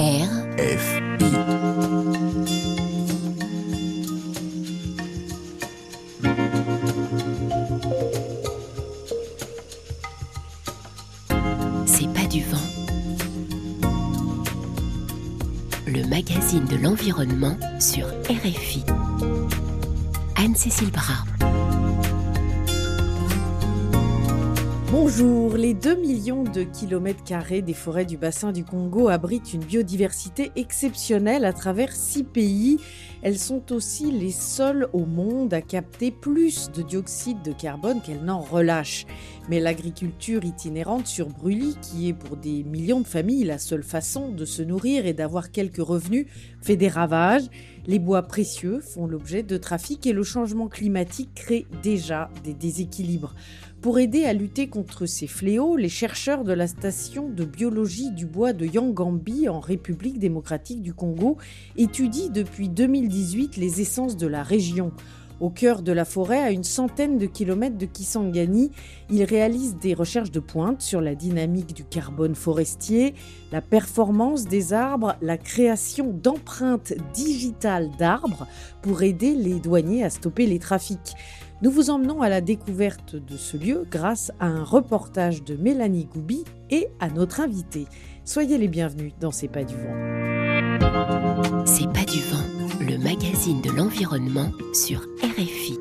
R. C'est pas du vent. Le magazine de l'environnement sur RFI. Anne-Cécile Bras. Bonjour, les 2 millions de kilomètres carrés des forêts du bassin du Congo abritent une biodiversité exceptionnelle à travers six pays. Elles sont aussi les seules au monde à capter plus de dioxyde de carbone qu'elles n'en relâchent. Mais l'agriculture itinérante sur brûlis, qui est pour des millions de familles la seule façon de se nourrir et d'avoir quelques revenus, fait des ravages. Les bois précieux font l'objet de trafic et le changement climatique crée déjà des déséquilibres. Pour aider à lutter contre ces fléaux, les chercheurs de la station de biologie du bois de Yangambi en République démocratique du Congo étudient depuis 2018 les essences de la région. Au cœur de la forêt, à une centaine de kilomètres de Kisangani, ils réalisent des recherches de pointe sur la dynamique du carbone forestier, la performance des arbres, la création d'empreintes digitales d'arbres pour aider les douaniers à stopper les trafics. Nous vous emmenons à la découverte de ce lieu grâce à un reportage de Mélanie Goubi et à notre invité. Soyez les bienvenus dans C'est pas du vent. C'est pas du vent. Le magazine de l'environnement sur RFI.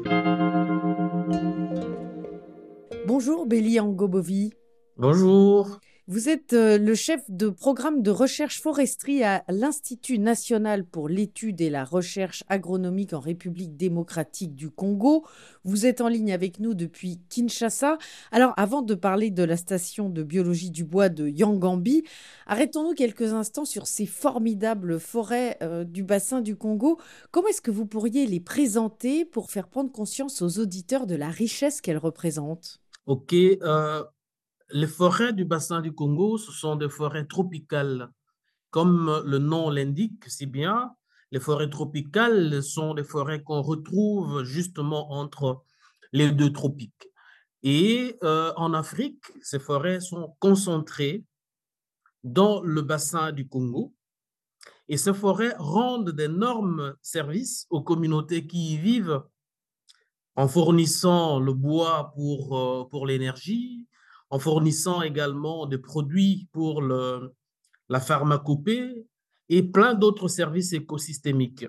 Bonjour Béli Angobovi. Bonjour. Vous êtes euh, le chef de programme de recherche foresterie à l'Institut national pour l'étude et la recherche agronomique en République démocratique du Congo. Vous êtes en ligne avec nous depuis Kinshasa. Alors, avant de parler de la station de biologie du bois de Yangambi, arrêtons-nous quelques instants sur ces formidables forêts euh, du bassin du Congo. Comment est-ce que vous pourriez les présenter pour faire prendre conscience aux auditeurs de la richesse qu'elles représentent? OK. euh, les forêts du bassin du Congo, ce sont des forêts tropicales. Comme le nom l'indique si bien, les forêts tropicales sont des forêts qu'on retrouve justement entre les deux tropiques. Et euh, en Afrique, ces forêts sont concentrées dans le bassin du Congo. Et ces forêts rendent d'énormes services aux communautés qui y vivent en fournissant le bois pour, euh, pour l'énergie, en fournissant également des produits pour la pharmacopée et plein d'autres services écosystémiques.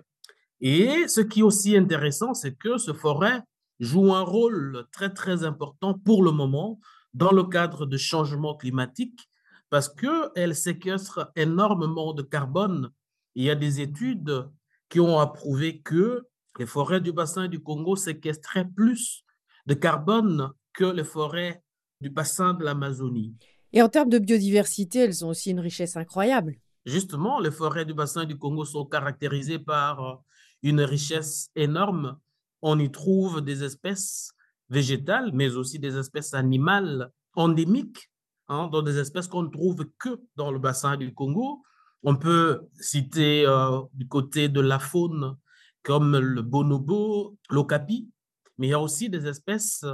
Et ce qui est aussi intéressant, c'est que ce forêt joue un rôle très, très important pour le moment dans le cadre de changement climatique parce qu'elle séquestre énormément de carbone. Il y a des études qui ont approuvé que les forêts du bassin du Congo séquestraient plus de carbone que les forêts du bassin de l'Amazonie. Et en termes de biodiversité, elles ont aussi une richesse incroyable. Justement, les forêts du bassin du Congo sont caractérisées par euh, une richesse énorme. On y trouve des espèces végétales, mais aussi des espèces animales endémiques, hein, dont des espèces qu'on ne trouve que dans le bassin du Congo. On peut citer euh, du côté de la faune comme le bonobo, l'okapi, mais il y a aussi des espèces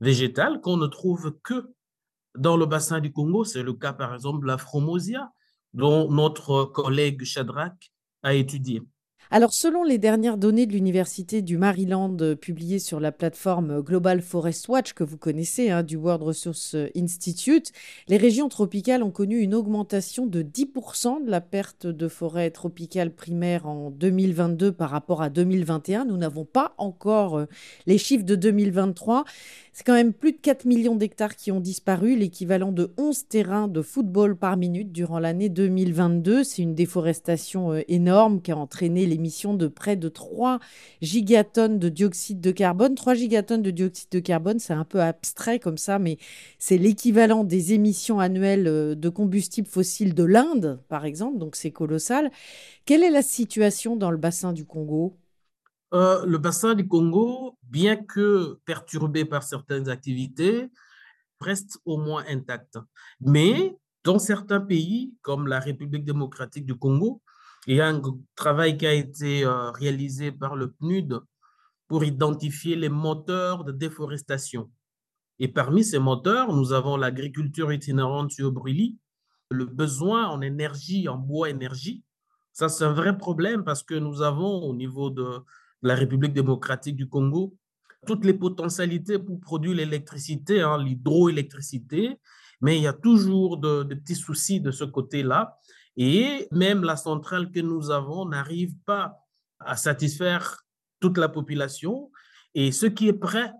végétales qu'on ne trouve que dans le bassin du Congo. C'est le cas, par exemple, de la fromosia, dont notre collègue Shadrach a étudié. Alors, selon les dernières données de l'Université du Maryland euh, publiées sur la plateforme Global Forest Watch que vous connaissez, hein, du World Resource Institute, les régions tropicales ont connu une augmentation de 10% de la perte de forêts tropicales primaires en 2022 par rapport à 2021. Nous n'avons pas encore euh, les chiffres de 2023. C'est quand même plus de 4 millions d'hectares qui ont disparu, l'équivalent de 11 terrains de football par minute durant l'année 2022. C'est une déforestation euh, énorme qui a entraîné de près de 3 gigatonnes de dioxyde de carbone. 3 gigatonnes de dioxyde de carbone, c'est un peu abstrait comme ça, mais c'est l'équivalent des émissions annuelles euh, de combustibles fossiles de l'Inde, par exemple, donc c'est colossal. Quelle est la situation dans le bassin du Congo? Euh, le bassin du Congo, bien que perturbé par certaines activités, reste au moins intact. Mais dans certains pays, comme la République démocratique du Congo, il y a un travail qui a été euh, réalisé par le PNUD pour identifier les moteurs de déforestation. Et parmi ces moteurs, nous avons l'agriculture itinérante sur brûlis, le besoin en énergie, en bois énergie. Ça, c'est un vrai problème parce que nous avons au niveau de la République démocratique du Congo toutes les potentialités pour produire l'électricité, hein, l'hydroélectricité, mais il y a toujours de, de petits soucis de ce côté-là. Et même la centrale que nous avons n'arrive pas à satisfaire toute la population. Et ce qui est prêt,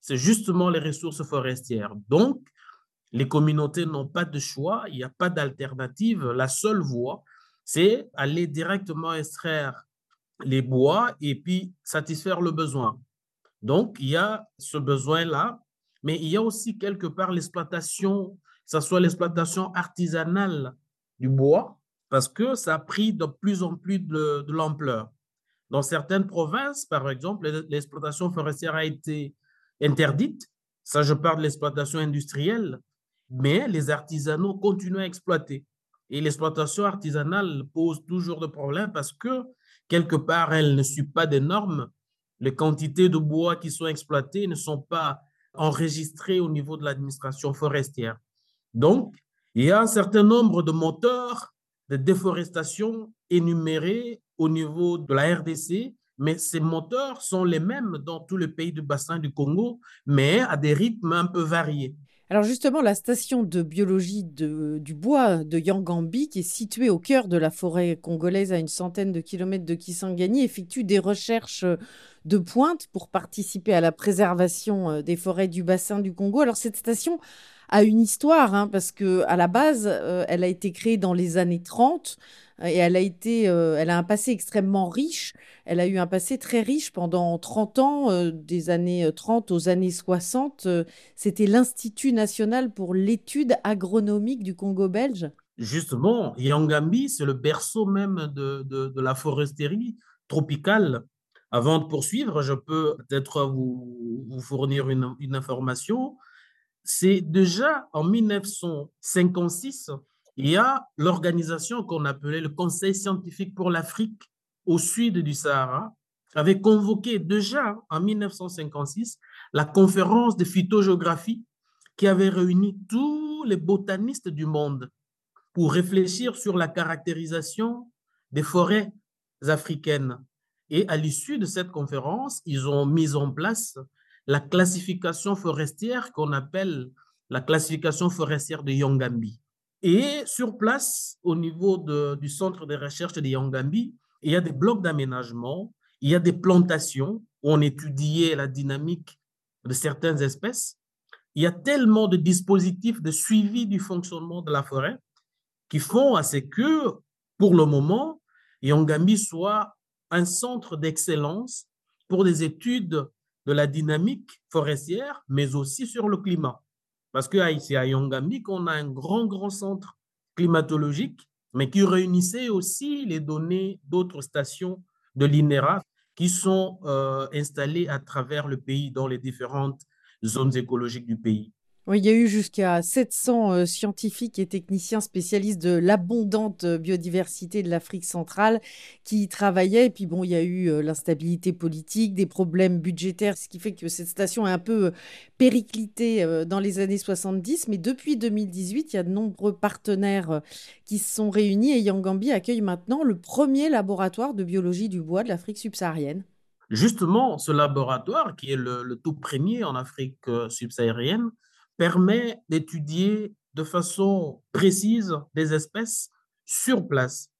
c'est justement les ressources forestières. Donc, les communautés n'ont pas de choix, il n'y a pas d'alternative. La seule voie, c'est aller directement extraire les bois et puis satisfaire le besoin. Donc, il y a ce besoin-là, mais il y a aussi quelque part l'exploitation, que ce soit l'exploitation artisanale du bois, parce que ça a pris de plus en plus de, l'ampleur. Dans certaines provinces, par exemple, l'exploitation forestière a été interdite. Ça, je parle de l'exploitation industrielle, mais les artisanaux continuent à exploiter. Et l'exploitation artisanale pose toujours de problèmes parce que, quelque part, elle ne suit pas des normes. Les quantités de bois qui sont exploitées ne sont pas enregistrées au niveau de l'administration forestière. Donc, il y a un certain nombre de moteurs de déforestation énumérés au niveau de la RDC, mais ces moteurs sont les mêmes dans tous les pays du bassin du Congo, mais à des rythmes un peu variés. Alors justement, la station de biologie du bois de Yangambi, qui est située au cœur de la forêt congolaise à une centaine de kilomètres de Kisangani, effectue des recherches de pointe pour participer à la préservation euh, des forêts du bassin du Congo. Alors cette station a une histoire, hein, parce que à la base, euh, elle a été créée dans les années 30 et elle a été, euh, elle a un passé extrêmement riche. Elle a eu un passé très riche pendant 30 ans, euh, des années 30 aux années 60. C'était l'Institut national pour l'étude agronomique du Congo belge. Justement, Yangambi, c'est le berceau même de, de, la foresterie tropicale. Avant de poursuivre, je peux peut-être vous, fournir une information c'est déjà en 1956, il y a l'organisation qu'on appelait le Conseil scientifique pour l'Afrique au sud du Sahara, avait convoqué déjà en 1956 la conférence de phytogéographie qui avait réuni tous les botanistes du monde pour réfléchir sur la caractérisation des forêts africaines. Et à l'issue de cette conférence, ils ont mis en place la classification forestière qu'on appelle la classification forestière de Yongambi. Et sur place, au niveau de, du centre de recherche de Yongambi, il y a des blocs d'aménagement, il y a des plantations où on étudiait la dynamique de certaines espèces. Il y a tellement de dispositifs de suivi du fonctionnement de la forêt qui font à ce que, pour le moment, Yongambi soit un centre d'excellence pour des études de la dynamique forestière, mais aussi sur le climat. Parce que ici à Yongambi, on a un grand, grand centre climatologique, mais qui réunissait aussi les données d'autres stations de l'INERA qui sont euh, installées à travers le pays dans les différentes zones écologiques du pays. Il y a eu jusqu'à 700 euh, scientifiques et techniciens spécialistes de l'abondante biodiversité de l'Afrique centrale qui y travaillaient. Et puis bon, il y a eu euh, l'instabilité politique, des problèmes budgétaires, ce qui fait que cette station est un peu euh, périclitée euh, dans les années 70. Mais depuis 2018, il y a de nombreux partenaires euh, qui se sont réunis et Yangambi accueille maintenant le premier laboratoire de biologie du bois de l'Afrique subsaharienne. Justement, ce laboratoire, qui est le, tout premier en Afrique euh, subsaharienne, permet d'étudier de façon précise des espèces sur place.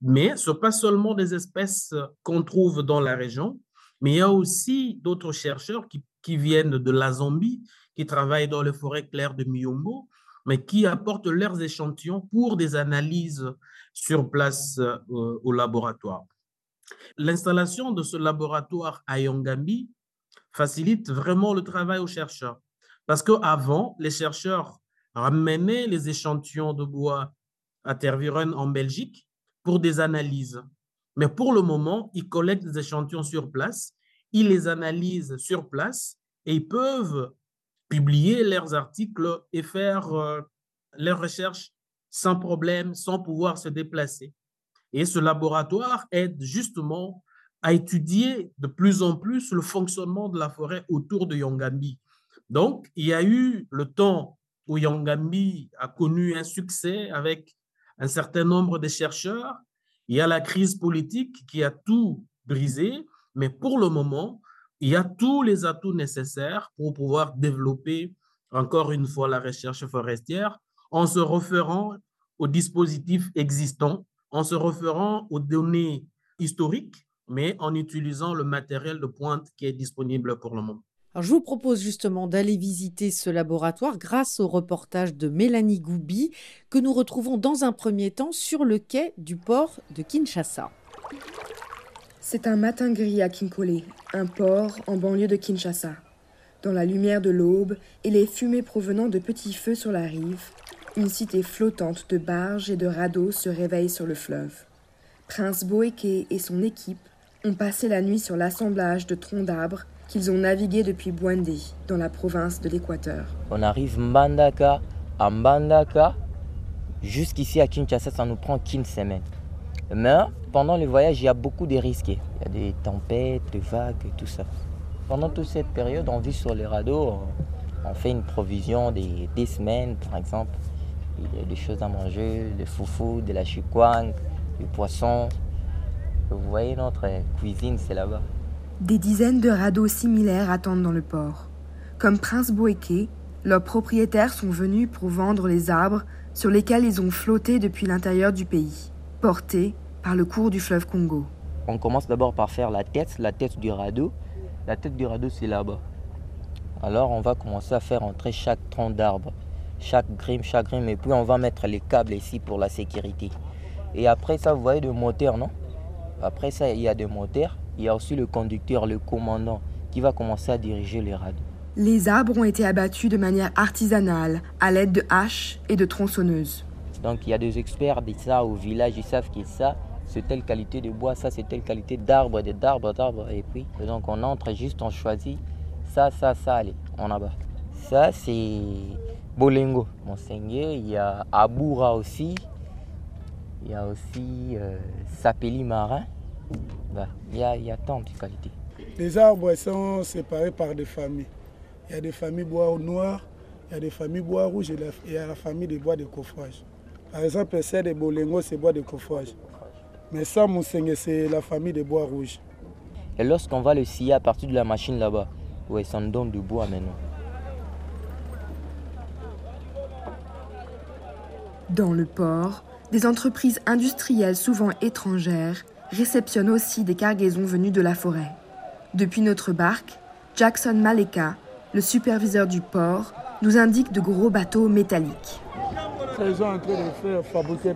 Mais ce n'est pas seulement des espèces qu'on trouve dans la région, mais il y a aussi d'autres chercheurs qui, viennent de la Zambie, qui travaillent dans les forêts claires de Miombo, mais qui apportent leurs échantillons pour des analyses sur place euh, au laboratoire. L'installation de ce laboratoire à Yongambi facilite vraiment le travail aux chercheurs. Parce qu'avant, les chercheurs ramenaient les échantillons de bois à Tervuren en Belgique pour des analyses. Mais pour le moment, ils collectent des échantillons sur place, ils les analysent sur place et ils peuvent publier leurs articles et faire euh, leurs recherches sans problème, sans pouvoir se déplacer. Et ce laboratoire aide justement à étudier de plus en plus le fonctionnement de la forêt autour de Yongambi. Donc, il y a eu le temps où Yangambi a connu un succès avec un certain nombre de chercheurs. Il y a la crise politique qui a tout brisé, mais pour le moment, il y a tous les atouts nécessaires pour pouvoir développer encore une fois la recherche forestière en se référant aux dispositifs existants, en se référant aux données historiques, mais en utilisant le matériel de pointe qui est disponible pour le moment. Je vous propose justement d'aller visiter ce laboratoire grâce au reportage de Mélanie Goubi que nous retrouvons dans un premier temps sur le quai du port de Kinshasa. C'est un matin gris à Kinkole, un port en banlieue de Kinshasa. Dans la lumière de l'aube et les fumées provenant de petits feux sur la rive, une cité flottante de barges et de radeaux se réveille sur le fleuve. Prince Boeke et son équipe ont passé la nuit sur l'assemblage de troncs d'arbres qu'ils ont navigué depuis Bwandi, dans la province de l'Équateur. On arrive Mbandaka, à Mbandaka, jusqu'ici à Kinshasa, ça nous prend qu'une semaine. Mais pendant le voyage, il y a beaucoup de risques. Il y a des tempêtes, des vagues tout ça. Pendant toute cette période, on vit sur les radeaux, on fait une provision des, des semaines, par exemple. Il y a des choses à manger, des foufou, de la chikwang, du poisson. Vous voyez, notre cuisine, c'est là-bas. Des dizaines de radeaux similaires attendent dans le port. Comme Prince Boeke, leurs propriétaires sont venus pour vendre les arbres sur lesquels ils ont flotté depuis l'intérieur du pays, portés par le cours du fleuve Congo. On commence d'abord par faire la tête, la tête du radeau. La tête du radeau, c'est là-bas. Alors, on va commencer à faire entrer chaque tronc d'arbre, chaque grime, chaque grime, et puis on va mettre les câbles ici pour la sécurité. Et après ça, vous voyez le moteur, non? Après ça, il y a des moteurs il y a aussi le conducteur, le commandant, qui va commencer à diriger les radeaux. Les arbres ont été abattus de manière artisanale, à l'aide de haches et de tronçonneuses. Donc il y a des experts de ça au village, ils savent que ça, c'est telle qualité de bois, ça c'est telle qualité d'arbre, d'arbre, d'arbre. Et puis, donc on entre juste, on choisit ça, ça, ça, allez, on abat. Ça c'est Bolengo, Monseigneur. Il y a Aboura aussi. Il y a aussi euh, Sapeli Marin. Bah, il y, a, y a tant de qualités. Les arbres sont séparés par des familles. Il y a des familles bois noirs, il y a des familles bois rouges et il y a la famille des bois de coffrage. Par exemple, celle de Bolengo, c'est bois de coffrage. Mais ça, Monseigneur, c'est la famille des bois rouges. Et lorsqu'on va le scier à partir de la machine là-bas, ouais, ça nous donne du bois maintenant. Dans le port, des entreprises industrielles souvent étrangères réceptionne aussi des cargaisons venues de la forêt. Depuis notre barque, Jackson Maleka, le superviseur du port, nous indique de gros bateaux métalliques. Ils sont en train de faire fabriquer.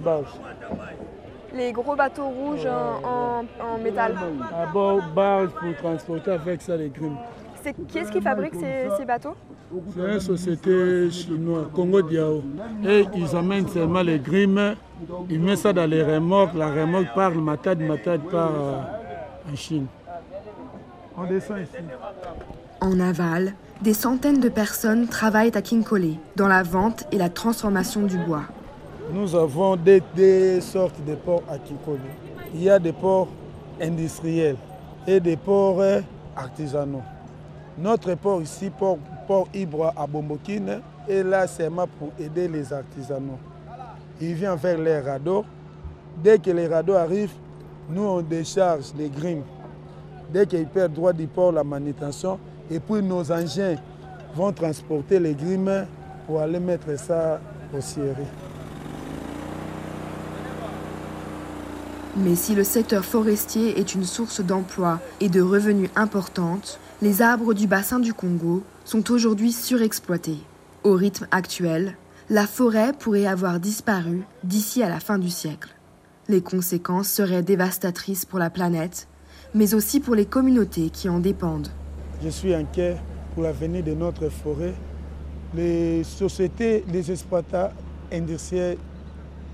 Les gros bateaux rouges en, en, métal. À bord, barges pour transporter avec ça les grumes. Qui est-ce qui fabrique ces, ces bateaux C'est une société chinoise, Congo Diao. Et ils amènent seulement les grimes, ils mettent ça dans les remorques, la remorque part, le matad, matad part euh, en Chine. On descend ici. En aval, des centaines de personnes travaillent à Kinkole dans la vente et la transformation du bois. Nous avons des, des sortes de ports à Kinkole. Il y a des ports industriels et des ports euh, artisanaux. Notre port ici, port, port Ibra à Bombokine, est là seulement pour aider les artisanaux. Il vient vers les radeaux. Dès que les radeaux arrivent, nous on décharge les grimes. Dès qu'ils perdent droit du port, la manutention, et puis nos engins vont transporter les grimes pour aller mettre ça aux scieries. Mais si le secteur forestier est une source d'emploi et de revenus importante, les arbres du bassin du Congo sont aujourd'hui surexploités. Au rythme actuel, la forêt pourrait avoir disparu d'ici à la fin du siècle. Les conséquences seraient dévastatrices pour la planète, mais aussi pour les communautés qui en dépendent. Je suis inquiet pour l'avenir de notre forêt. Les sociétés, les exploitants industriels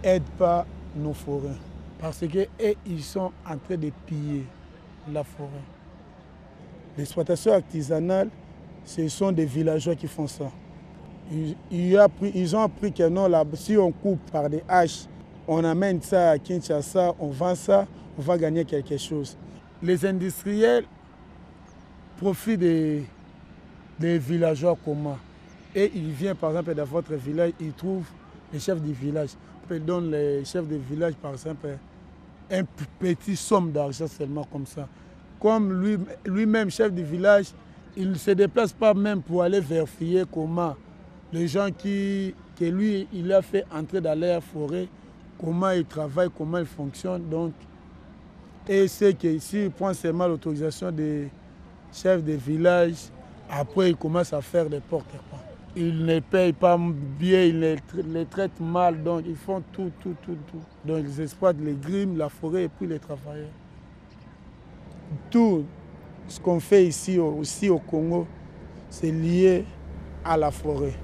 n'aident pas nos forêts parce qu'ils sont en train de piller la forêt. L'exploitation artisanale, ce sont des villageois qui font ça. Ils, ils ont appris que non, si on coupe par des haches, on amène ça à Kinshasa, on vend ça, on va gagner quelque chose. Les industriels profitent des, des villageois communs. et il vient par exemple dans votre village, il trouve le chef du village. Donne le chef du village par exemple un petit somme d'argent seulement comme ça. Comme lui, lui-même, chef du village, il ne se déplace pas même pour aller vérifier comment les gens qui, que lui, il a fait entrer dans l'air forêt, comment ils travaillent, comment ils fonctionnent. Donc, et c'est que s'il prend seulement l'autorisation des chefs de village, après il commence à faire des portes Ils ne payent pas bien, ils les, traitent mal, donc ils font tout, tout, tout, tout. Donc ils exploitent les grimes, la forêt et puis les travailleurs. Tout ce qu'on fait ici aussi au Congo, c'est lié à la forêt.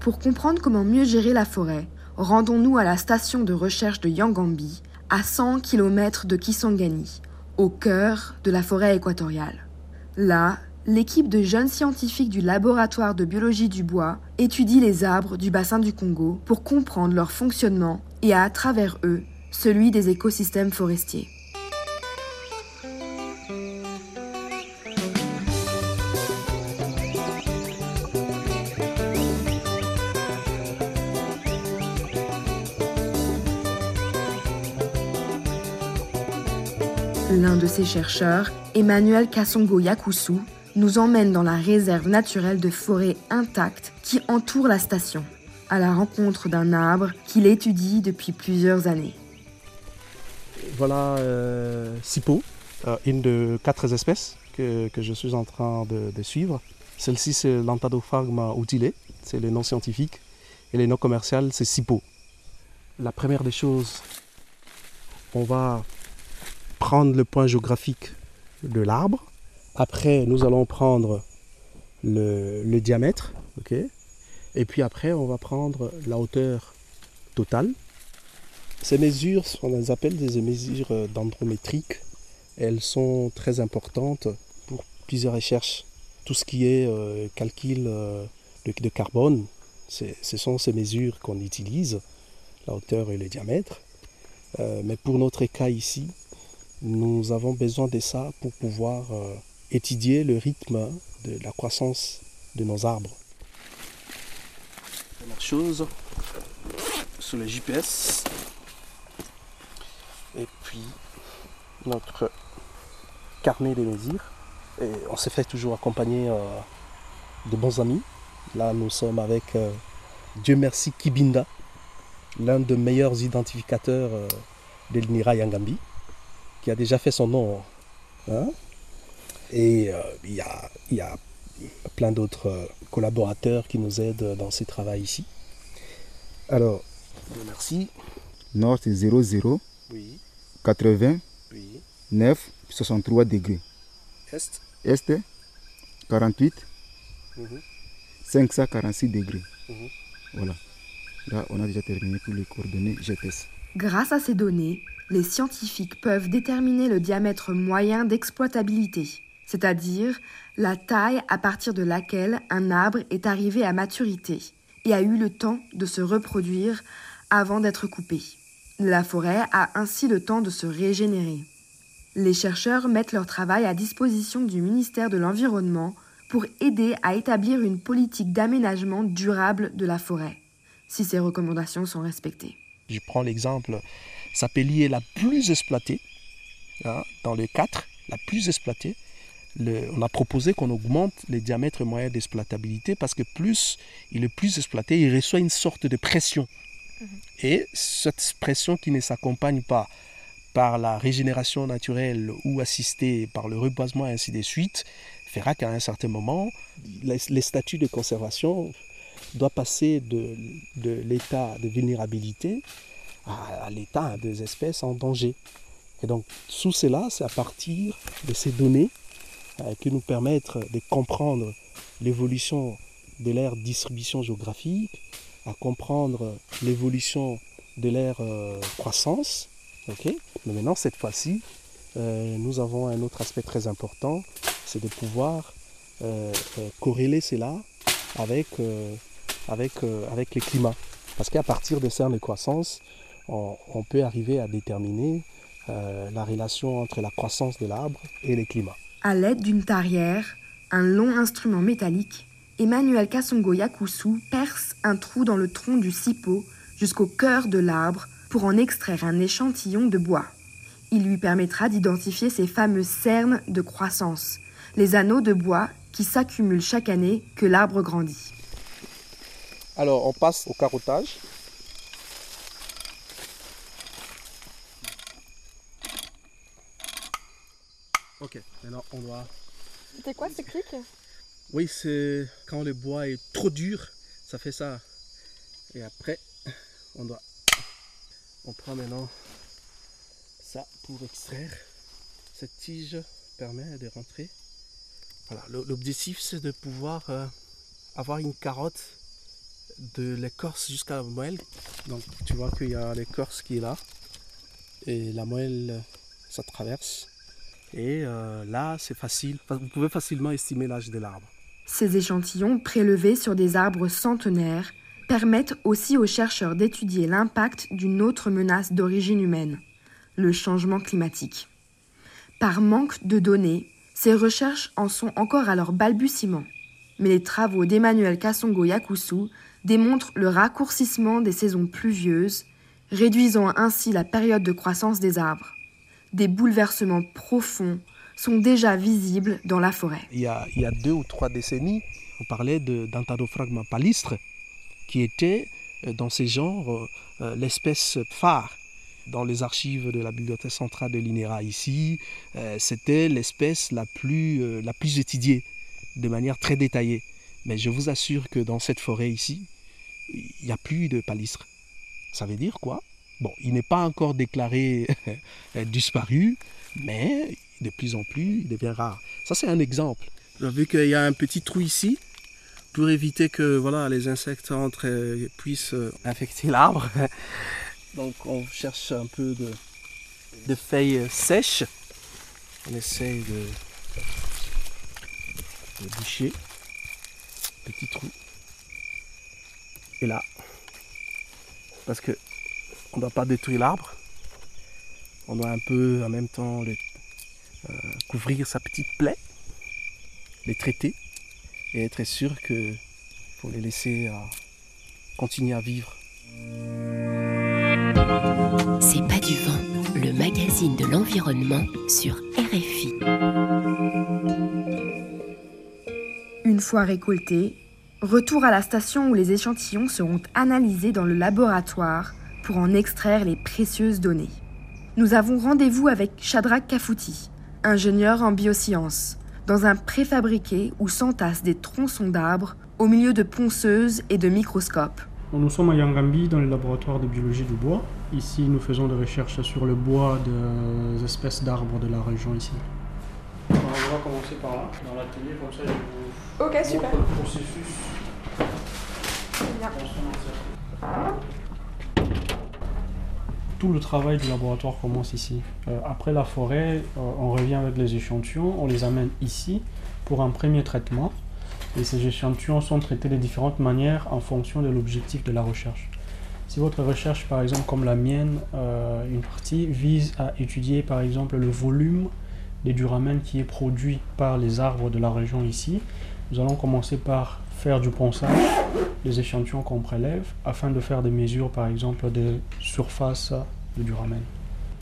Pour comprendre comment mieux gérer la forêt, rendons-nous à la station de recherche de Yangambi, à 100 km de Kisangani, au cœur de la forêt équatoriale. Là, l'équipe de jeunes scientifiques du laboratoire de biologie du bois étudie les arbres du bassin du Congo pour comprendre leur fonctionnement et à travers eux celui des écosystèmes forestiers. L'un de ces chercheurs, Emmanuel Kassongo Yakusu, nous emmène dans la réserve naturelle de forêt intacte qui entoure la station, à la rencontre d'un arbre qu'il étudie depuis plusieurs années. Voilà euh, Sipo, euh, une de quatre espèces que, je suis en train de, suivre. Celle-ci, c'est l'Antadophragma utilé, c'est le nom scientifique, et le nom commercial, c'est Sipo. La première des choses, on va prendre le point géographique de l'arbre. Après, nous allons prendre le, diamètre. ok? Et puis après, on va prendre la hauteur totale. Ces mesures, on les appelle des mesures dendrométriques. Elles sont très importantes pour plusieurs recherches. Tout ce qui est euh, calcul euh, de, carbone, ce sont ces mesures qu'on utilise, la hauteur et le diamètre. Euh, mais pour notre cas ici, nous avons besoin de ça pour pouvoir euh, étudier le rythme de la croissance de nos arbres. Première chose, sur le GPS, et puis notre carnet de mesures. Et on s'est fait toujours accompagner euh, de bons amis. Là, nous sommes avec euh, Dieu merci Kibinda, l'un des meilleurs identificateurs de l'INIRA Yangambi qui a déjà fait son nom. Hein. Et euh, il y, a, y, a, plein d'autres euh, collaborateurs qui nous aident dans ce travail ici. Alors, merci. Nord, c'est 00, oui. 80, oui. 9, 63 degrés. Est Est, 48, 546 degrés. Mhm. Voilà. Là, on a déjà terminé pour les coordonnées GPS. Grâce à ces données, les scientifiques peuvent déterminer le diamètre moyen d'exploitabilité, c'est-à-dire la taille à partir de laquelle un arbre est arrivé à maturité et a eu le temps de se reproduire avant d'être coupé. La forêt a ainsi le temps de se régénérer. Les chercheurs mettent leur travail à disposition du ministère de l'Environnement pour aider à établir une politique d'aménagement durable de la forêt, si ces recommandations sont respectées. Je prends l'exemple Sapelli est la plus exploitée. Hein, dans les quatre, la plus exploitée. On a proposé qu'on augmente les diamètres moyens d'exploitabilité parce que plus il est plus exploité, il reçoit une sorte de pression. Mhm. Et cette pression qui ne s'accompagne pas par la régénération naturelle ou assistée par le reboisement et ainsi de suite, fera qu'à un certain moment, les, statuts de conservation doivent passer de, de l'état de vulnérabilité à, l'état des espèces en danger. Et donc, sous cela, c'est à partir de ces données euh, que nous permettent de comprendre l'évolution de l'ère distribution géographique, à comprendre l'évolution de l'ère euh, croissance. Mais maintenant, cette fois-ci, euh, nous avons un autre aspect très important, c'est de pouvoir corréler cela avec, avec, avec les climats. Parce qu'à partir de cernes de croissance, on, peut arriver à déterminer euh, la relation entre la croissance de l'arbre et les climats. À l'aide d'une tarière, un long instrument métallique, Emmanuel Kasongo Yakusu perce un trou dans le tronc du sipo jusqu'au cœur de l'arbre pour en extraire un échantillon de bois. Il lui permettra d'identifier ces fameuses cernes de croissance, les anneaux de bois qui s'accumulent chaque année que l'arbre grandit. Alors on passe au carottage. Ok, maintenant on doit. C'était quoi ce clic? Oui, c'est quand le bois est trop dur, ça fait ça. Et après, on doit. On prend maintenant ça pour extraire. Cette tige permet de rentrer. Voilà, l'objectif c'est de pouvoir euh, avoir une carotte de l'écorce jusqu'à la moelle. Donc tu vois qu'il y a l'écorce qui est là. Et la moelle, ça traverse. Et euh, là, c'est facile. Vous pouvez facilement estimer l'âge de l'arbre. Ces échantillons prélevés sur des arbres centenaires permettent aussi aux chercheurs d'étudier l'impact d'une autre menace d'origine humaine, le changement climatique. Par manque de données, ces recherches en sont encore à leur balbutiement. Mais les travaux d'Emmanuel Kasongo Yakusu démontrent le raccourcissement des saisons pluvieuses, réduisant ainsi la période de croissance des arbres. Des bouleversements profonds sont déjà visibles dans la forêt. Il y a, deux ou trois décennies, on parlait d'Antadophragma palistre, qui était euh, dans ces genres euh, euh, l'espèce phare dans les archives de la bibliothèque centrale de l'INERA ici, c'était l'espèce la plus, la plus étudiée de manière très détaillée. Mais je vous assure que dans cette forêt ici, il n'y a plus de palistre. Ça veut dire quoi? Bon, il n'est pas encore déclaré disparu, mais de plus en plus, il devient rare. Ça, c'est un exemple. Vu qu'il y a un petit trou ici, pour éviter que voilà, les insectes puissent infecter l'arbre. Donc, on cherche un peu de, feuilles sèches. On essaye de, de. Petit trou. Et là, parce que on ne doit pas détruire l'arbre. On doit un peu en même temps euh, couvrir sa petite plaie, les traiter et être sûr que faut les laisser euh, continuer à vivre. C'est pas du vent, le magazine de l'environnement sur RFI. Une fois récoltés, retour à la station où les échantillons seront analysés dans le laboratoire pour en extraire les précieuses données. Nous avons rendez-vous avec Shadrach Kafouti, ingénieur en biosciences, dans un préfabriqué où s'entassent des tronçons d'arbres au milieu de ponceuses et de microscopes. Nous sommes à Yangambi dans le laboratoire de biologie du bois. Ici, nous faisons des recherches sur le bois des espèces d'arbres de la région ici. on va commencer par là, dans l'atelier, comme ça je vous Ok, super. le processus. Bien. Tout le travail du laboratoire commence ici. Euh, après la forêt, euh, on revient avec les échantillons, on les amène ici pour un premier traitement. Et ces échantillons sont traités de différentes manières en fonction de l'objectif de la recherche. Si votre recherche, par exemple, comme la mienne, euh, une partie vise à étudier, par exemple, le volume des duramen qui est produit par les arbres de la région ici, nous allons commencer par faire du ponçage des échantillons qu'on prélève afin de faire des mesures, par exemple, de surface de duramen.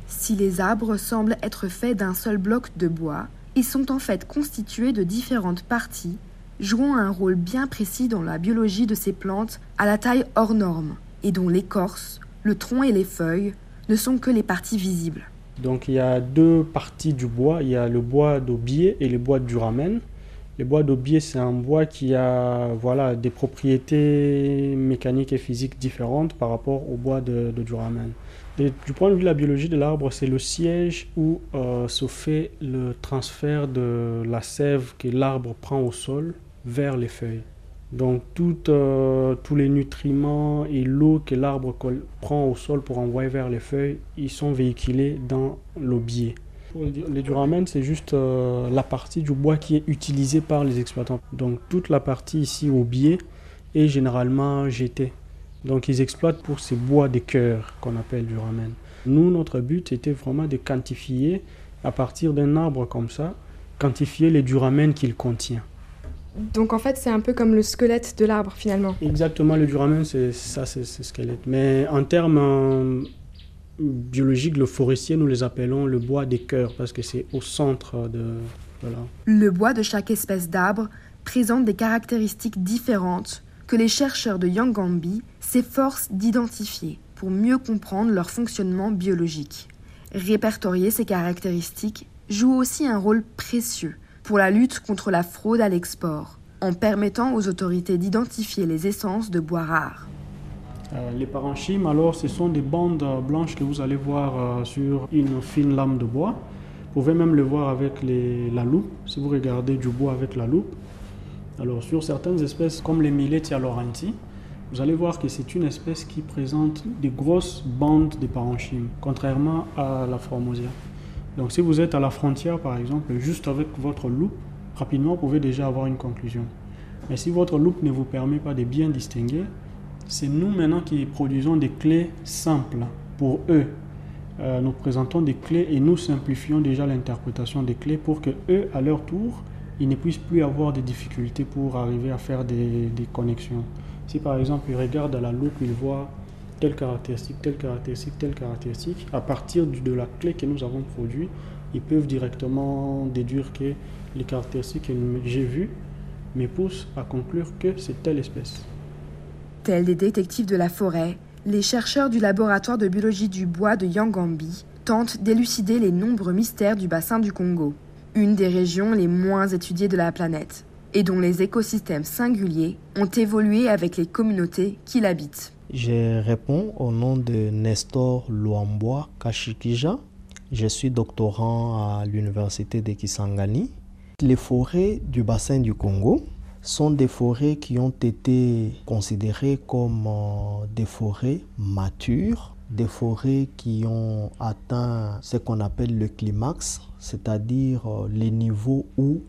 Si les arbres semblent être faits d'un seul bloc de bois, ils sont en fait constitués de différentes parties, jouant un rôle bien précis dans la biologie de ces plantes à la taille hors norme, et dont l'écorce, le tronc et les feuilles ne sont que les parties visibles. Donc il y a deux parties du bois, il y a le bois d'aubier et le bois de duramen. Le bois d'aubier, c'est un bois qui a voilà, des propriétés mécaniques et physiques différentes par rapport au bois de, de duramen. Du point de vue de la biologie de l'arbre, c'est le siège où euh, se fait le transfert de la sève que l'arbre prend au sol vers les feuilles. Donc euh, tous les nutriments et l'eau que l'arbre prend au sol pour envoyer vers les feuilles, ils sont véhiculés dans l'aubier. Les du- Les duramen, c'est juste euh, la partie du bois qui est utilisée par les exploitants. Donc toute la partie ici au biais est généralement jetée. Donc ils exploitent pour ces bois de cœur qu'on appelle duramen. Nous, notre but était vraiment de quantifier à partir d'un arbre comme ça, quantifier les duramen qu'il contient. Donc en fait, c'est un peu comme le squelette de l'arbre finalement. Exactement, le duramen, c'est ça, c'est le squelette. Mais en termes biologiques, le forestier, nous les appelons le bois des cœurs parce que c'est au centre de. Voilà. Le bois de chaque espèce d'arbre présente des caractéristiques différentes que les chercheurs de Yangambi s'efforcent d'identifier pour mieux comprendre leur fonctionnement biologique. Répertorier ces caractéristiques joue aussi un rôle précieux pour la lutte contre la fraude à l'export, en permettant aux autorités d'identifier les essences de bois rares. Euh, les parenchymes, alors, ce sont des bandes blanches que vous allez voir euh, sur une fine lame de bois. Vous pouvez même le voir avec la loupe, si vous regardez du bois avec la loupe. Alors, sur certaines espèces, comme les Milletia laurentii, vous allez voir que c'est une espèce qui présente des grosses bandes de parenchymes, contrairement à la Formosia. Donc si vous êtes à la frontière, par exemple, juste avec votre loupe, rapidement, vous pouvez déjà avoir une conclusion. Mais si votre loupe ne vous permet pas de bien distinguer, c'est nous maintenant qui produisons des clés simples pour eux. Euh, nous présentons des clés et nous simplifions déjà l'interprétation des clés pour que eux, à leur tour, ils ne puissent plus avoir de difficultés pour arriver à faire des connexions. Si par exemple ils regardent à la loupe, ils voient telle caractéristique, telle caractéristique, telle caractéristique, à partir de la clé que nous avons produite, ils peuvent directement déduire que les caractéristiques que j'ai vues me poussent à conclure que c'est telle espèce. Des détectives de la forêt, les chercheurs du laboratoire de biologie du bois de Yangambi tentent d'élucider les nombreux mystères du bassin du Congo, une des régions les moins étudiées de la planète et dont les écosystèmes singuliers ont évolué avec les communautés qui l'habitent. Je réponds au nom de Nestor Luamboa Kashikija. Je suis doctorant à l'université de Kisangani. Les forêts du bassin du Congo sont des forêts qui ont été considérées comme euh, des forêts matures, des forêts qui ont atteint ce qu'on appelle le climax, c'est-à-dire euh, les niveaux où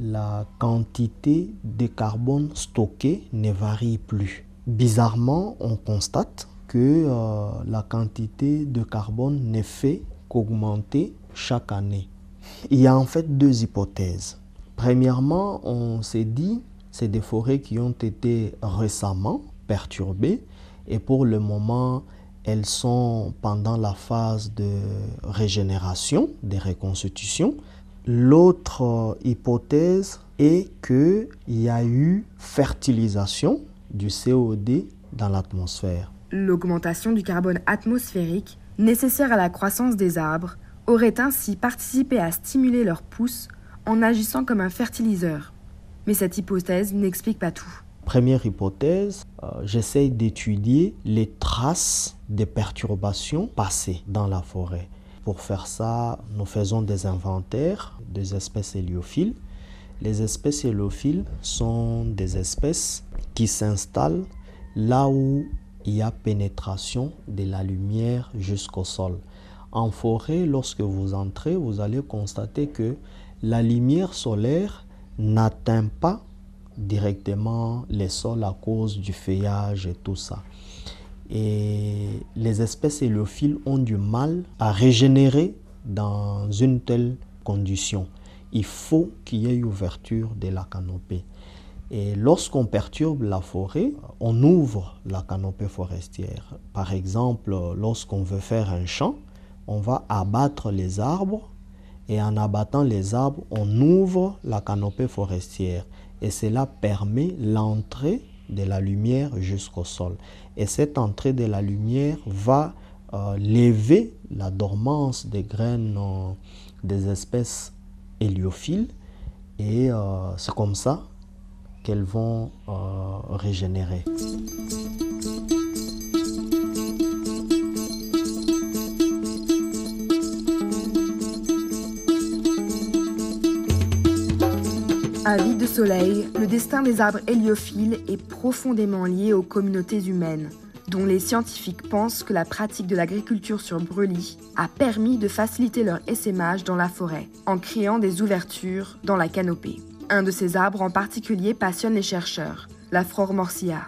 la quantité de carbone stocké ne varie plus. Bizarrement, on constate que euh, la quantité de carbone ne fait qu'augmenter chaque année. Il y a en fait deux hypothèses. Premièrement, on s'est dit c'est des forêts qui ont été récemment perturbées et pour le moment, elles sont pendant la phase de régénération, de reconstitution. L'autre hypothèse est qu'il y a eu fertilisation du COD dans l'atmosphère. L'augmentation du carbone atmosphérique nécessaire à la croissance des arbres aurait ainsi participé à stimuler leur pousse en agissant comme un fertiliseur. Mais cette hypothèse n'explique pas tout. Première hypothèse, euh, j'essaye d'étudier les traces des perturbations passées dans la forêt. Pour faire ça, nous faisons des inventaires des espèces héliophiles. Les espèces héliophiles sont des espèces qui s'installent là où il y a pénétration de la lumière jusqu'au sol. En forêt, lorsque vous entrez, vous allez constater que la lumière solaire n'atteint pas directement les sols à cause du feuillage et tout ça. Et les espèces héliophiles ont du mal à régénérer dans une telle condition. Il faut qu'il y ait ouverture de la canopée. Et lorsqu'on perturbe la forêt, on ouvre la canopée forestière. Par exemple, lorsqu'on veut faire un champ, on va abattre les arbres et en abattant les arbres, on ouvre la canopée forestière. Et cela permet l'entrée de la lumière jusqu'au sol. Et cette entrée de la lumière va euh, lever la dormance des graines euh, des espèces héliophiles. Et euh, c'est comme ça qu'elles vont régénérer. À vide de soleil, le destin des arbres héliophiles est profondément lié aux communautés humaines, dont les scientifiques pensent que la pratique de l'agriculture sur brûlis a permis de faciliter leur essaimage dans la forêt, en créant des ouvertures dans la canopée. Un de ces arbres en particulier passionne les chercheurs, la Morcia.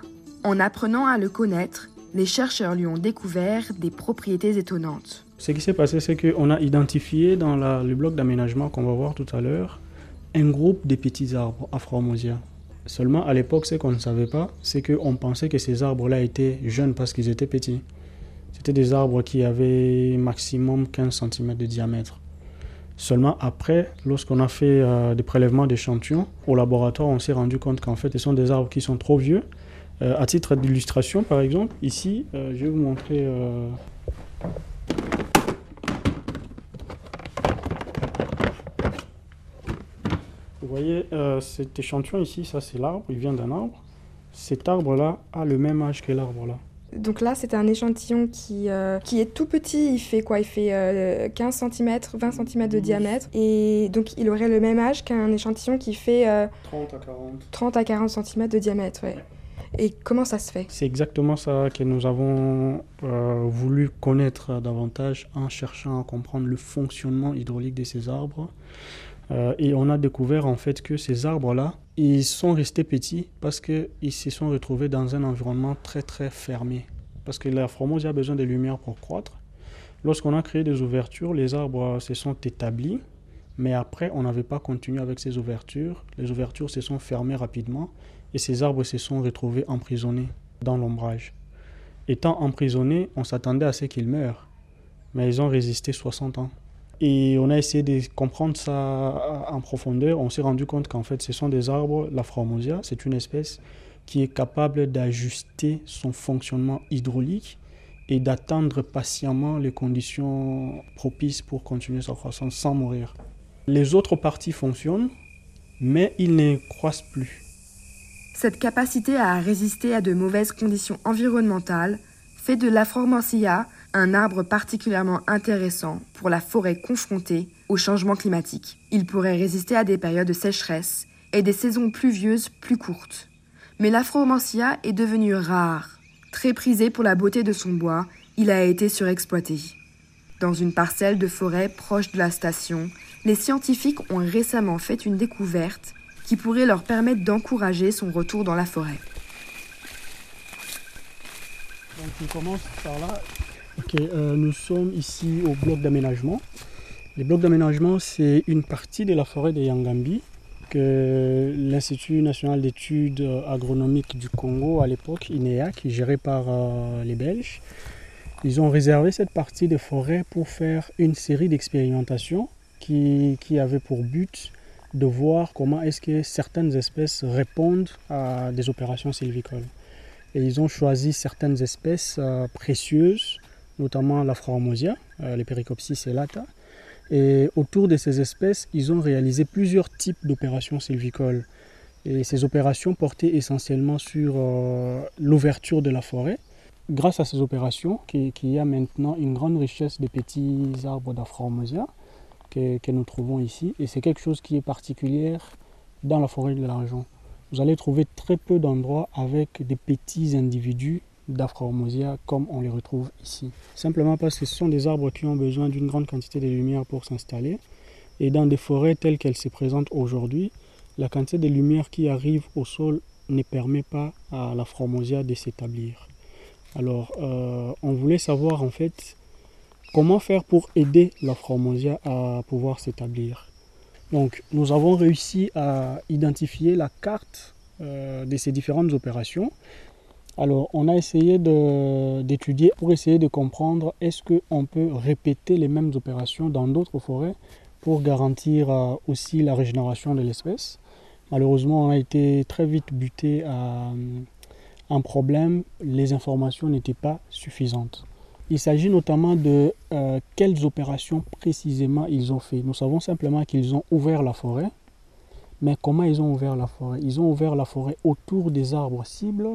En apprenant à le connaître, les chercheurs lui ont découvert des propriétés étonnantes. Ce qui s'est passé, c'est qu'on a identifié dans le bloc d'aménagement qu'on va voir tout à l'heure un groupe de petits arbres afromosia. Seulement, à l'époque, ce qu'on ne savait pas, c'est qu'on pensait que ces arbres-là étaient jeunes parce qu'ils étaient petits. C'était des arbres qui avaient maximum 15 cm de diamètre. Seulement après, lorsqu'on a fait euh, des prélèvements d'échantillons au laboratoire, on s'est rendu compte qu'en fait, ce sont des arbres qui sont trop vieux. Euh, à titre d'illustration, par exemple, ici, euh, je vais vous montrer. Vous voyez cet échantillon ici, ça c'est l'arbre, il vient d'un arbre. Cet arbre-là a le même âge que l'arbre-là. Donc là, c'est un échantillon qui, euh, qui est tout petit. Il fait quoi? Il fait 15 cm, 20 cm de diamètre. Et donc, il aurait le même âge qu'un échantillon qui fait 30 à 40. 30 à 40 cm de diamètre. Ouais. Et comment ça se fait? C'est exactement ça que nous avons euh, voulu connaître davantage en cherchant à comprendre le fonctionnement hydraulique de ces arbres. Euh, et on a découvert en fait que ces arbres-là, ils sont restés petits parce qu'ils se sont retrouvés dans un environnement très très fermé. Parce que la formosia a besoin de lumière pour croître. Lorsqu'on a créé des ouvertures, les arbres se sont établis, mais après on n'avait pas continué avec ces ouvertures. Les ouvertures se sont fermées rapidement et ces arbres se sont retrouvés emprisonnés dans l'ombrage. Étant emprisonnés, on s'attendait à ce qu'ils meurent, mais ils ont résisté 60 ans. Et on a essayé de comprendre ça en profondeur. On s'est rendu compte qu'en fait, ce sont des arbres, la Phromosia, c'est une espèce qui est capable d'ajuster son fonctionnement hydraulique et d'attendre patiemment les conditions propices pour continuer sa croissance sans mourir. Les autres parties fonctionnent, mais ils ne croissent plus. Cette capacité à résister à de mauvaises conditions environnementales fait de la Phromosia un arbre particulièrement intéressant pour la forêt confrontée au changement climatique. Il pourrait résister à des périodes de sécheresse et des saisons pluvieuses plus courtes. Mais l'Afromantia est devenu rare. Très prisé pour la beauté de son bois, il a été surexploité. Dans une parcelle de forêt proche de la station, les scientifiques ont récemment fait une découverte qui pourrait leur permettre d'encourager son retour dans la forêt. Donc on commence par là. Euh, nous sommes ici au bloc d'aménagement. Les blocs d'aménagement, c'est une partie de la forêt de Yangambi que l'Institut national d'études agronomiques du Congo, à l'époque, INEA, qui est géré par euh, les Belges, ils ont réservé cette partie de forêt pour faire une série d'expérimentations qui, qui avait pour but de voir comment est-ce que certaines espèces répondent à des opérations sylvicoles. Et ils ont choisi certaines espèces euh, précieuses notamment la euh, les Pericopsis lata. Et autour de ces espèces, ils ont réalisé plusieurs types d'opérations sylvicoles. Et ces opérations portaient essentiellement sur euh, l'ouverture de la forêt. Grâce à ces opérations, qu'il y a maintenant une grande richesse de petits arbres d'Aphromosia que, que, nous trouvons ici. Et c'est quelque chose qui est particulier dans la forêt de l'argent. Vous allez trouver très peu d'endroits avec des petits individus d'Afromosia comme on les retrouve ici. Simplement parce que ce sont des arbres qui ont besoin d'une grande quantité de lumière pour s'installer. Et dans des forêts telles qu'elles se présentent aujourd'hui, la quantité de lumière qui arrive au sol ne permet pas à la de s'établir. Alors, euh, on voulait savoir en fait comment faire pour aider la à pouvoir s'établir. Donc, nous avons réussi à identifier la carte euh, de ces différentes opérations alors, on a essayé d'étudier pour essayer de comprendre est-ce qu'on peut répéter les mêmes opérations dans d'autres forêts pour garantir euh, aussi la régénération de l'espèce. Malheureusement, on a été très vite buté à un problème, les informations n'étaient pas suffisantes. Il s'agit notamment de euh, quelles opérations précisément ils ont fait. Nous savons simplement qu'ils ont ouvert la forêt, mais comment ils ont ouvert la forêt? Ils ont ouvert la forêt autour des arbres cibles,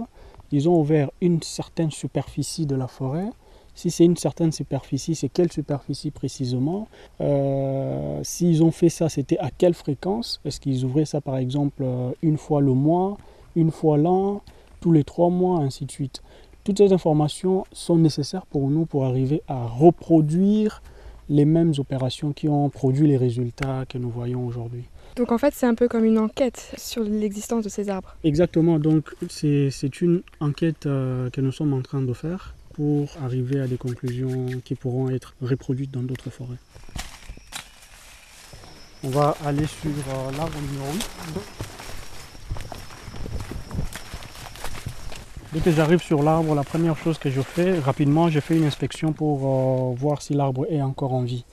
ils ont ouvert une certaine superficie de la forêt. Si c'est une certaine superficie, c'est quelle superficie précisément? Euh, S'ils ont fait ça, c'était à quelle fréquence? Est-ce qu'ils ouvraient ça par exemple euh, une fois le mois, une fois l'an, tous les trois mois, ainsi de suite Toutes ces informations sont nécessaires pour nous pour arriver à reproduire les mêmes opérations qui ont produit les résultats que nous voyons aujourd'hui. Donc en fait, c'est un peu comme une enquête sur l'existence de ces arbres. Exactement, donc c'est une enquête euh, que nous sommes en train de faire pour arriver à des conclusions qui pourront être reproduites dans d'autres forêts. On va aller sur euh, l'arbre numéro 8. Dès que j'arrive sur l'arbre, la première chose que je fais, rapidement, je fais une inspection pour euh, voir si l'arbre est encore en vie.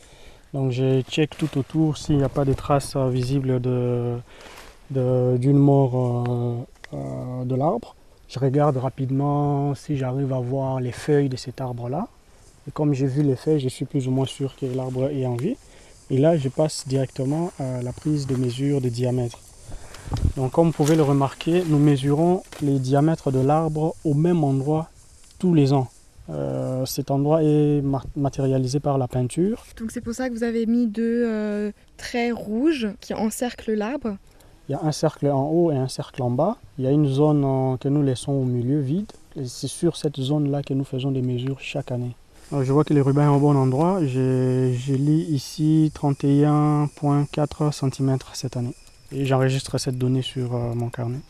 Donc je check tout autour s'il n'y a pas de traces euh, visibles d'une de, mort euh, de l'arbre. Je regarde rapidement si j'arrive à voir les feuilles de cet arbre-là. Et comme j'ai vu les feuilles, je suis plus ou moins sûr que l'arbre est en vie. Et là, je passe directement à la prise de mesure de diamètre. Donc comme vous pouvez le remarquer, nous mesurons les diamètres de l'arbre au même endroit tous les ans. Euh, cet endroit est matérialisé par la peinture. Donc c'est pour ça que vous avez mis deux euh, traits rouges qui encerclent l'arbre Il y a un cercle en haut et un cercle en bas. Il y a une zone que nous laissons au milieu vide. C'est sur cette zone-là que nous faisons des mesures chaque année. je vois que les rubans sont au bon endroit. J'ai lis ici 31,4 cm cette année et j'enregistre cette donnée sur euh, mon carnet.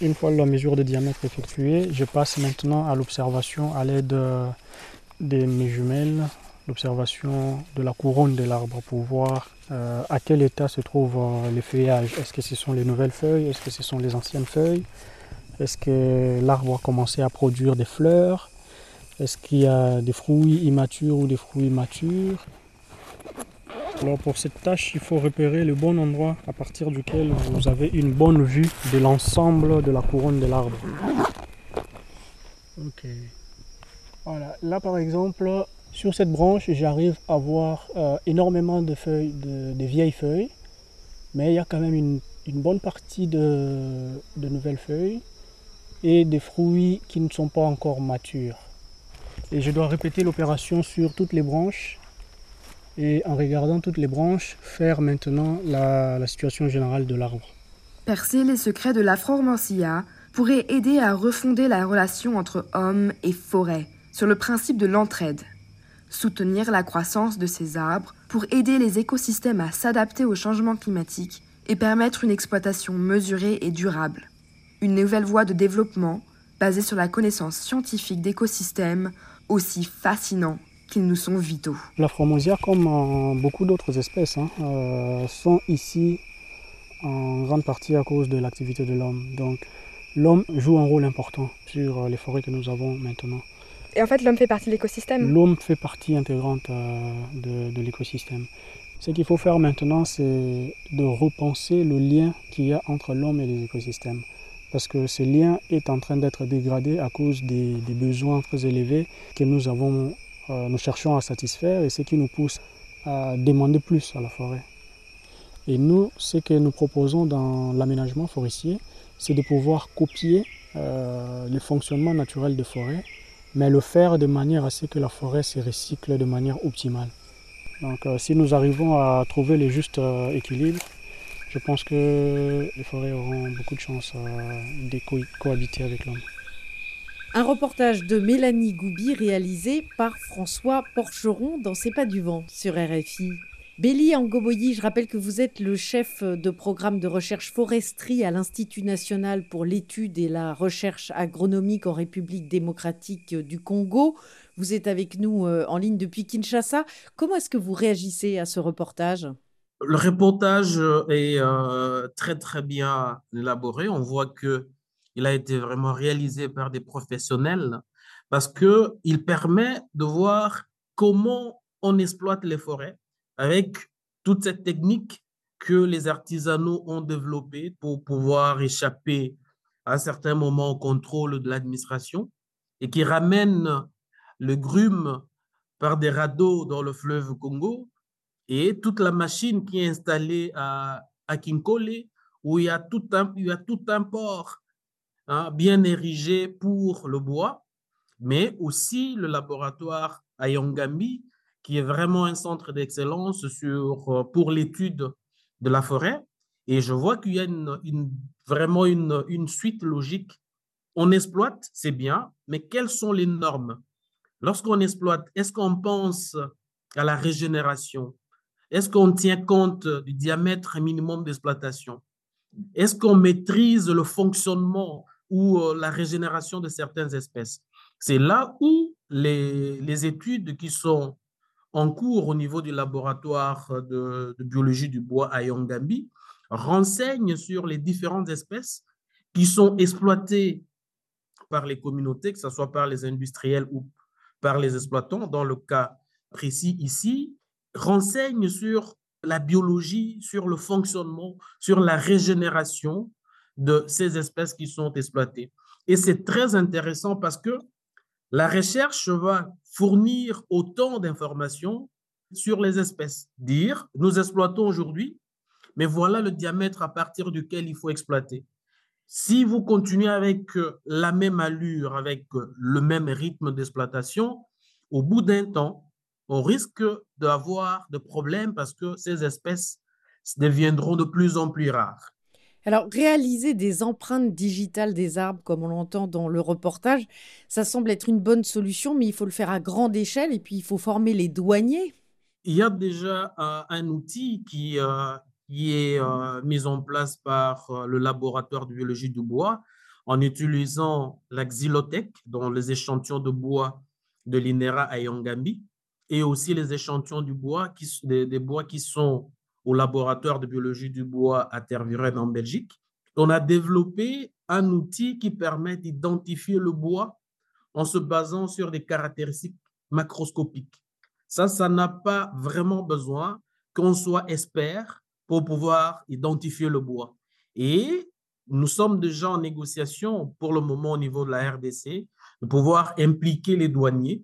Une fois la mesure de diamètre effectuée, je passe maintenant à l'observation à l'aide euh, de mes jumelles, l'observation de la couronne de l'arbre pour voir euh, à quel état se trouvent les feuillages. Est-ce que ce sont les nouvelles feuilles? Est-ce que ce sont les anciennes feuilles? Est-ce que l'arbre a commencé à produire des fleurs? Est-ce qu'il y a des fruits immatures ou des fruits matures? Alors pour cette tâche, il faut repérer le bon endroit à partir duquel vous avez une bonne vue de l'ensemble de la couronne de l'arbre. Ok. Voilà, là par exemple, sur cette branche, j'arrive à voir euh, énormément de feuilles, de, vieilles feuilles, mais il y a quand même une, bonne partie de, de nouvelles feuilles et des fruits qui ne sont pas encore matures. Et je dois répéter l'opération sur toutes les branches et en regardant toutes les branches, faire maintenant la, situation générale de l'arbre. Percer les secrets de la Formancia pourrait aider à refonder la relation entre hommes et forêt sur le principe de l'entraide. Soutenir la croissance de ces arbres pour aider les écosystèmes à s'adapter au changement climatique et permettre une exploitation mesurée et durable. Une nouvelle voie de développement basée sur la connaissance scientifique d'écosystèmes aussi fascinants qu'ils nous sont vitaux. La fromosia, comme beaucoup d'autres espèces, hein, euh, sont ici en grande partie à cause de l'activité de l'homme. Donc l'homme joue un rôle important sur les forêts que nous avons maintenant. Et en fait, l'homme fait partie de l'écosystème? L'homme fait partie intégrante euh, de, de l'écosystème. Ce qu'il faut faire maintenant, c'est de repenser le lien qu'il y a entre l'homme et les écosystèmes. Parce que ce lien est en train d'être dégradé à cause des, des besoins très élevés que nous avons euh, nous cherchons à satisfaire et ce qui nous pousse à demander plus à la forêt. Et nous, ce que nous proposons dans l'aménagement forestier, c'est de pouvoir copier euh, le fonctionnement naturel des forêts, mais le faire de manière à ce que la forêt se recycle de manière optimale. Donc euh, si nous arrivons à trouver le juste équilibre, je pense que les forêts auront beaucoup de chances de cohabiter avec l'homme. Un reportage de Mélanie Goubi réalisé par François Porcheron dans C'est pas du vent sur RFI. Béli Angoboyi, je rappelle que vous êtes le chef de programme de recherche foresterie à l'Institut national pour l'étude et la recherche agronomique en République démocratique du Congo. Vous êtes avec nous euh, en ligne depuis Kinshasa. Comment est-ce que vous réagissez à ce reportage? Le reportage est euh, très très bien élaboré. On voit que il a été vraiment réalisé par des professionnels parce qu'il permet de voir comment on exploite les forêts avec toute cette technique que les artisanaux ont développée pour pouvoir échapper à certains moments au contrôle de l'administration et qui ramène le grume par des radeaux dans le fleuve Congo et toute la machine qui est installée à, à Kinkole où il y a tout un, il y a tout un port Hein, bien érigé pour le bois, mais aussi le laboratoire à Yongambi, qui est vraiment un centre d'excellence sur, euh, pour l'étude de la forêt. Et je vois qu'il y a une, vraiment une suite logique. On exploite, c'est bien, mais quelles sont les normes? Lorsqu'on exploite, est-ce qu'on pense à la régénération? Est-ce qu'on tient compte du diamètre minimum d'exploitation? Est-ce qu'on maîtrise le fonctionnement ou euh, la régénération de certaines espèces. C'est là où les, les, études qui sont en cours au niveau du laboratoire de, biologie du bois à Yongambi renseignent sur les différentes espèces qui sont exploitées par les communautés, que ce soit par les industriels ou par les exploitants, dans le cas précis ici, renseignent sur la biologie, sur le fonctionnement, sur la régénération de ces espèces qui sont exploitées. Et c'est très intéressant parce que la recherche va fournir autant d'informations sur les espèces. Dire, nous exploitons aujourd'hui, mais voilà le diamètre à partir duquel il faut exploiter. Si vous continuez avec euh, la même allure, avec euh, le même rythme d'exploitation, au bout d'un temps, on risque d'avoir des problèmes parce que ces espèces deviendront de plus en plus rares. Alors, réaliser des empreintes digitales des arbres, comme on l'entend dans le reportage, ça semble être une bonne solution, mais il faut le faire à grande échelle et puis il faut former les douaniers. Il y a déjà euh, un outil qui, euh, est euh, mis en place par le laboratoire de biologie du bois en utilisant la xylothèque, dont les échantillons de bois de l'INERA à Yangambi, et aussi les échantillons du des bois qui sont au laboratoire de biologie du bois à Tervuren en Belgique. On a développé un outil qui permet d'identifier le bois en se basant sur des caractéristiques macroscopiques. Ça, ça n'a pas vraiment besoin qu'on soit expert pour pouvoir identifier le bois. Et nous sommes déjà en négociation pour le moment au niveau de la RDC de pouvoir impliquer les douaniers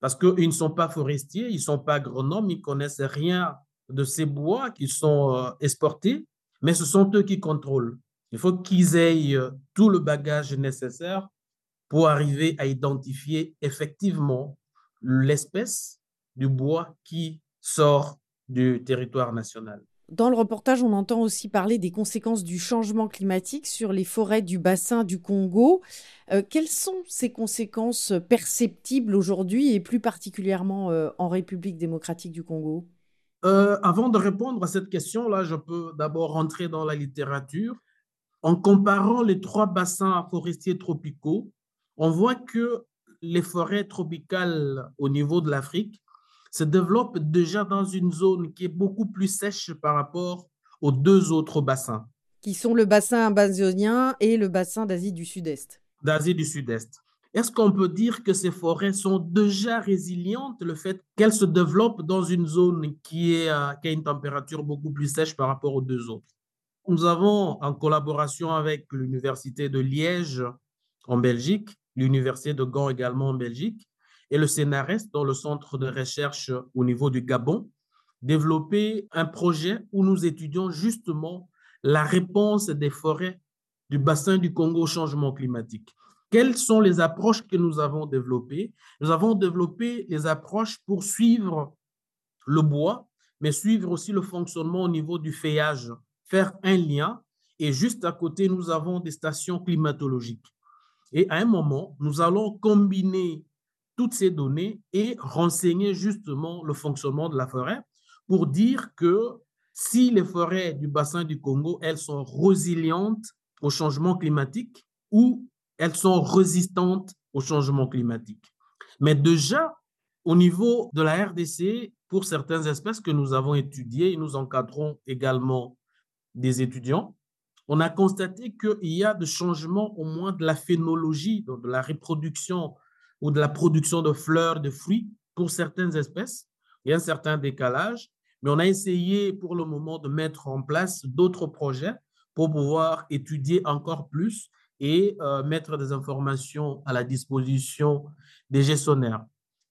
parce qu'ils ne sont pas forestiers, ils ne sont pas agronomes, ils ne connaissent rien de ces bois qui sont euh, exportés, mais ce sont eux qui contrôlent. Il faut qu'ils aient euh, tout le bagage nécessaire pour arriver à identifier effectivement l'espèce du bois qui sort du territoire national. Dans le reportage, on entend aussi parler des conséquences du changement climatique sur les forêts du bassin du Congo. Euh, quelles sont ces conséquences perceptibles aujourd'hui et plus particulièrement en République démocratique du Congo? Euh, avant de répondre à cette question-là, je peux d'abord rentrer dans la littérature. En comparant les trois bassins forestiers tropicaux, on voit que les forêts tropicales au niveau de l'Afrique se développent déjà dans une zone qui est beaucoup plus sèche par rapport aux deux autres bassins. Qui sont le bassin amazonien et le bassin d'Asie du Sud-Est. D'Asie du Sud-Est. Est-ce qu'on peut dire que ces forêts sont déjà résilientes, le fait qu'elles se développent dans une zone qui, est, euh, qui a une température beaucoup plus sèche par rapport aux deux autres? Nous avons, en collaboration avec l'Université de Liège en Belgique, l'Université de Gand également en Belgique, et le CNRS, dans le centre de recherche au niveau du Gabon, développé un projet où nous étudions justement la réponse des forêts du bassin du Congo au changement climatique. Quelles sont les approches que nous avons développées? Nous avons développé les approches pour suivre le bois, mais suivre aussi le fonctionnement au niveau du feuillage, faire un lien. Et juste à côté, nous avons des stations climatologiques. Et à un moment, nous allons combiner toutes ces données et renseigner justement le fonctionnement de la forêt pour dire que si les forêts du bassin du Congo, elles sont résilientes au changement climatique ou elles sont résistantes au changement climatique. Mais déjà, au niveau de la RDC, pour certaines espèces que nous avons étudiées, et nous encadrons également des étudiants, on a constaté qu'il y a des changements au moins de la phénologie, donc de la reproduction ou de la production de fleurs, de fruits pour certaines espèces. Il y a un certain décalage, mais on a essayé pour le moment de mettre en place d'autres projets pour pouvoir étudier encore plus et euh, mettre des informations à la disposition des gestionnaires.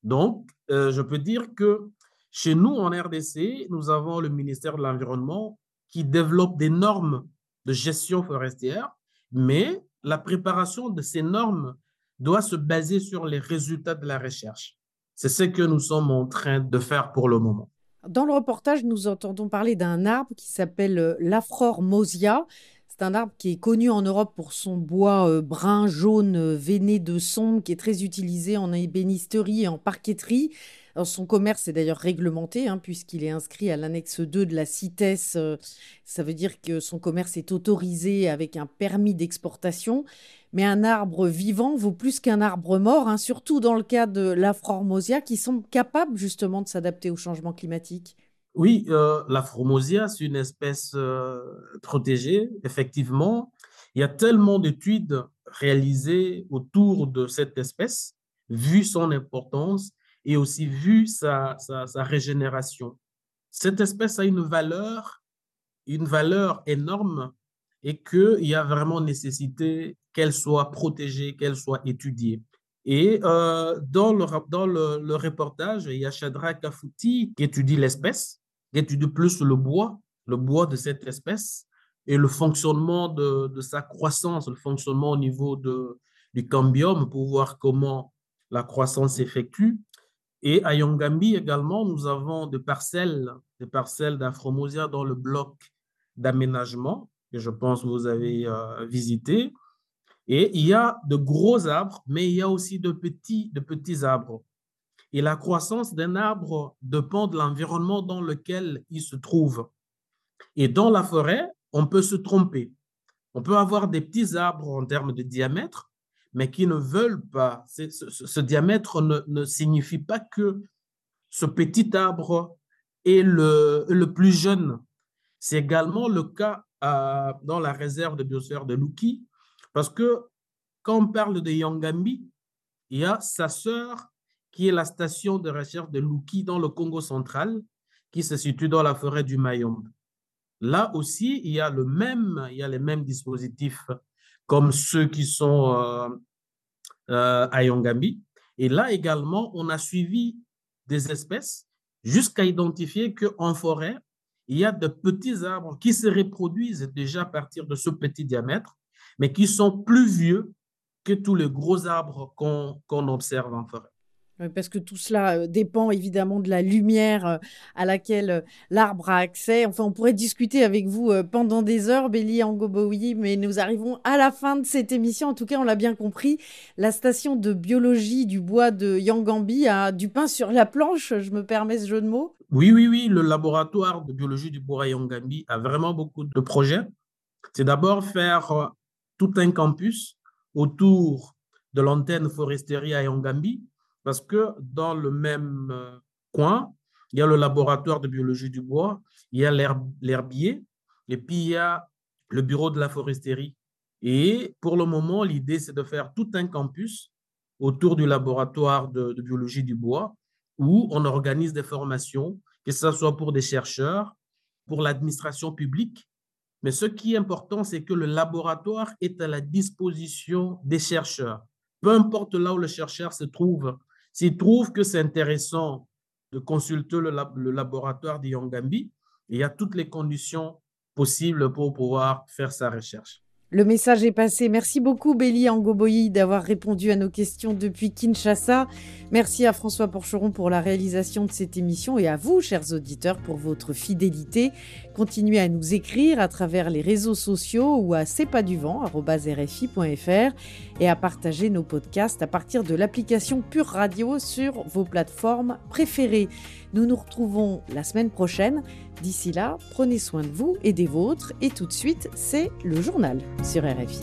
Donc, euh, je peux dire que chez nous, en RDC, nous avons le ministère de l'Environnement qui développe des normes de gestion forestière, mais la préparation de ces normes doit se baser sur les résultats de la recherche. C'est ce que nous sommes en train de faire pour le moment. Dans le reportage, nous entendons parler d'un arbre qui s'appelle euh, l'Afror mosia. C'est un arbre qui est connu en Europe pour son bois euh, brun, jaune, euh, veiné de sombre, qui est très utilisé en ébénisterie et en parqueterie. son commerce est d'ailleurs réglementé, hein, puisqu'il est inscrit à l'annexe 2 de la CITES. Euh, ça veut dire que son commerce est autorisé avec un permis d'exportation. Mais un arbre vivant vaut plus qu'un arbre mort, hein, surtout dans le cas de l'Afrormosia, qui sont capables justement de s'adapter au changement climatique. Oui, euh, la Formosia, c'est une espèce euh, protégée, effectivement. Il y a tellement d'études réalisé autour de cette espèce, vu son importance et aussi vu sa, sa, régénération. Cette espèce a une valeur, une valeur énorme et qu'il y a vraiment nécessité qu'elle soit protégée, qu'elle soit étudiée. Et euh, dans, le, dans le, reportage, il y a Chadra Kafouti qui étudie l'espèce, étudie plus le bois, le bois de cette espèce et le fonctionnement de, sa croissance, le fonctionnement au niveau du cambium pour voir comment la croissance s'effectue. Et à Yongambi également, nous avons des parcelles, des parcelles d'Afromosia dans le bloc d'aménagement que je pense que vous avez euh, visité. Et il y a de gros arbres, mais il y a aussi de petits, de petits arbres. Et la croissance d'un arbre dépend de l'environnement dans lequel il se trouve. Et dans la forêt, on peut se tromper. On peut avoir des petits arbres en termes de diamètre, mais qui ne veulent pas. Ce, diamètre ne, signifie pas que ce petit arbre est le, le plus jeune. C'est également le cas dans la réserve de biosphère de Luki, parce que quand on parle de Yangambi, il y a sa sœur qui est la station de recherche de Luki dans le Congo central, qui se situe dans la forêt du Mayombe. Là aussi, il y a, le même, il y a les mêmes dispositifs comme ceux qui sont euh, euh, à Yangambi. Et là également, on a suivi des espèces jusqu'à identifier qu'en forêt, il y a de petits arbres qui se reproduisent déjà à partir de ce petit diamètre mais qui sont plus vieux que tous les gros arbres qu'on observe en forêt. Parce que tout cela euh, dépend évidemment de la lumière euh, à laquelle euh, l'arbre a accès. Enfin, on pourrait discuter avec vous pendant des heures, Béli Angoboui, mais nous arrivons à la fin de cette émission. En tout cas, on l'a bien compris, la station de biologie du bois de Yangambi a du pain sur la planche, je me permets ce jeu de mots? Oui, oui, oui, le laboratoire de biologie du bois à Yangambi a vraiment beaucoup de projets. C'est d'abord faire tout un campus autour de l'antenne foresterie à Yangambi, parce que dans le même euh, coin, il y a le laboratoire de biologie du bois, il y a l'herbier, et puis il y a le bureau de la foresterie. Et pour le moment, l'idée, c'est de faire tout un campus autour du laboratoire de, biologie du bois, où on organise des formations, que ce soit pour des chercheurs, pour l'administration publique, mais ce qui est important, c'est que le laboratoire est à la disposition des chercheurs. Peu importe là où le chercheur se trouve, s'il trouve que c'est intéressant de consulter le, laboratoire d'Yongambi, il y a toutes les conditions possibles pour pouvoir faire sa recherche. Le message est passé. Merci beaucoup, Béli Angoboyi, d'avoir répondu à nos questions depuis Kinshasa. Merci à François Porcheron pour la réalisation de cette émission et à vous, chers auditeurs, pour votre fidélité. Continuez à nous écrire à travers les réseaux sociaux ou à du et à partager nos podcasts à partir de l'application Pure Radio sur vos plateformes préférées. Nous nous retrouvons la semaine prochaine. D'ici là, prenez soin de vous et des vôtres. Et tout de suite, c'est le journal sur RFI.